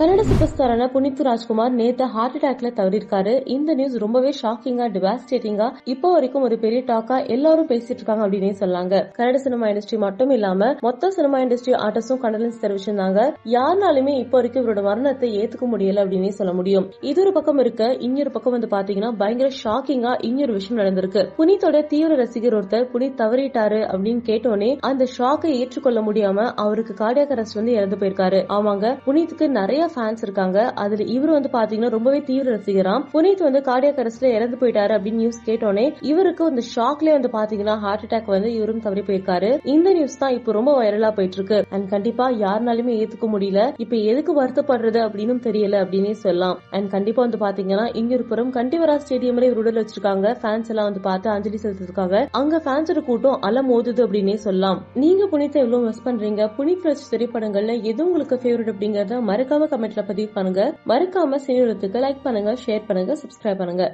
Kannada super ஸ்டாரான புனித் ராஜ்குமார் நேத்து heart அட்டாக்ல தவறிருக்காரு. இந்த நியூஸ் ரொம்பவே ஷாக்கிங்கா டிவாஸ்டேட்டிங்கா இப்போ வரைக்கும் ஒரு பெரிய டாக்கா எல்லாரும் பேசிட்டு இருக்காங்க அப்படின்னே சொல்லாங்க கன்னட சினிமா இண்டஸ்ட்ரி மட்டும் இல்லாம மொத்த சினிமா இண்டஸ்ட்ரி ஆர்டிஸ்டும் கண்டலன்ஸ் தெரிவிச்சிருந்தாங்க யாருனாலுமே இப்போ வரைக்கும் இவரோட மரணத்தை ஏத்துக்க முடியல அப்படின்னே சொல்ல முடியும். இது ஒரு பக்கம் இருக்க இன்னொரு பக்கம் வந்து பாத்தீங்கன்னா பயங்கர ஷாக்கிங்கா இன்னொரு விஷயம் நடந்திருக்கு. புனித்தோட தீவிர ரசிகர் ஒருத்தர் புனித் தவறிட்டாரு அப்படின்னு கேட்டோடனே அந்த ஷாக்கை ஏற்றுக்கொள்ள முடியாம அவருக்கு கார்டியாக் அரெஸ்ட் வந்து இறந்து போயிருக்காரு. ஆமாங்க புனித்துக்கு நிறைய ஃபேன்ஸ் இருக்காங்க. அதுல இவர் வந்து பாத்தீங்கன்னா ரொம்பவே தீவிர ரசிகராம். புனித் வந்து கார்டியா அரெஸ்ட்ல இறந்து போயிட்டாரு அப்படின்னு நியூஸ் கேட்டோன்னே இவருக்கு அந்த ஷாக்லயே வந்து பாத்தீங்கன்னா ஹார்ட் அட்டாக் வந்து இவரும் தவறி போயிருக்காரு. இந்த நியூஸ் தான் இப்போ ரொம்ப வைரலா போயிட்டு இருக்கு அண்ட் கண்டிப்பா யாருனாலுமே ஏத்துக்க முடியல. இப்ப எதுக்கு வருத்தப்படுறது அப்படின்னு தெரியல அப்படின்னே சொல்லலாம். அண்ட் கண்டிப்பா வந்து பாத்தீங்கன்னா இன்னொரு புறம் கண்டிவரா ஸ்டேடியம்ல இவர் உடல் வச்சிருக்காங்க. ஃபேன்ஸ் எல்லாம் வந்து பார்த்து அஞ்சலி செலுத்திருக்காங்க அங்க ஃபேன்ஸோட கூட்டம் அல மோதுது அப்படின்னே சொல்லலாம். நீங்க புனித்தை எவ்வளவு மிஸ் பண்றீங்க? புனித் ரசி திரைப்படங்கள்ல எது உங்களுக்கு ஃபேவரட் அப்படிங்கறத மறக்காம கமெண்ட்ல பதிவு பண்ணுங்க. மறக்காம சினிரத்துக்கு லைக் பண்ணுங்க ஷேர் பண்ணுங்க சப்ஸ்கிரைப் பண்ணுங்க.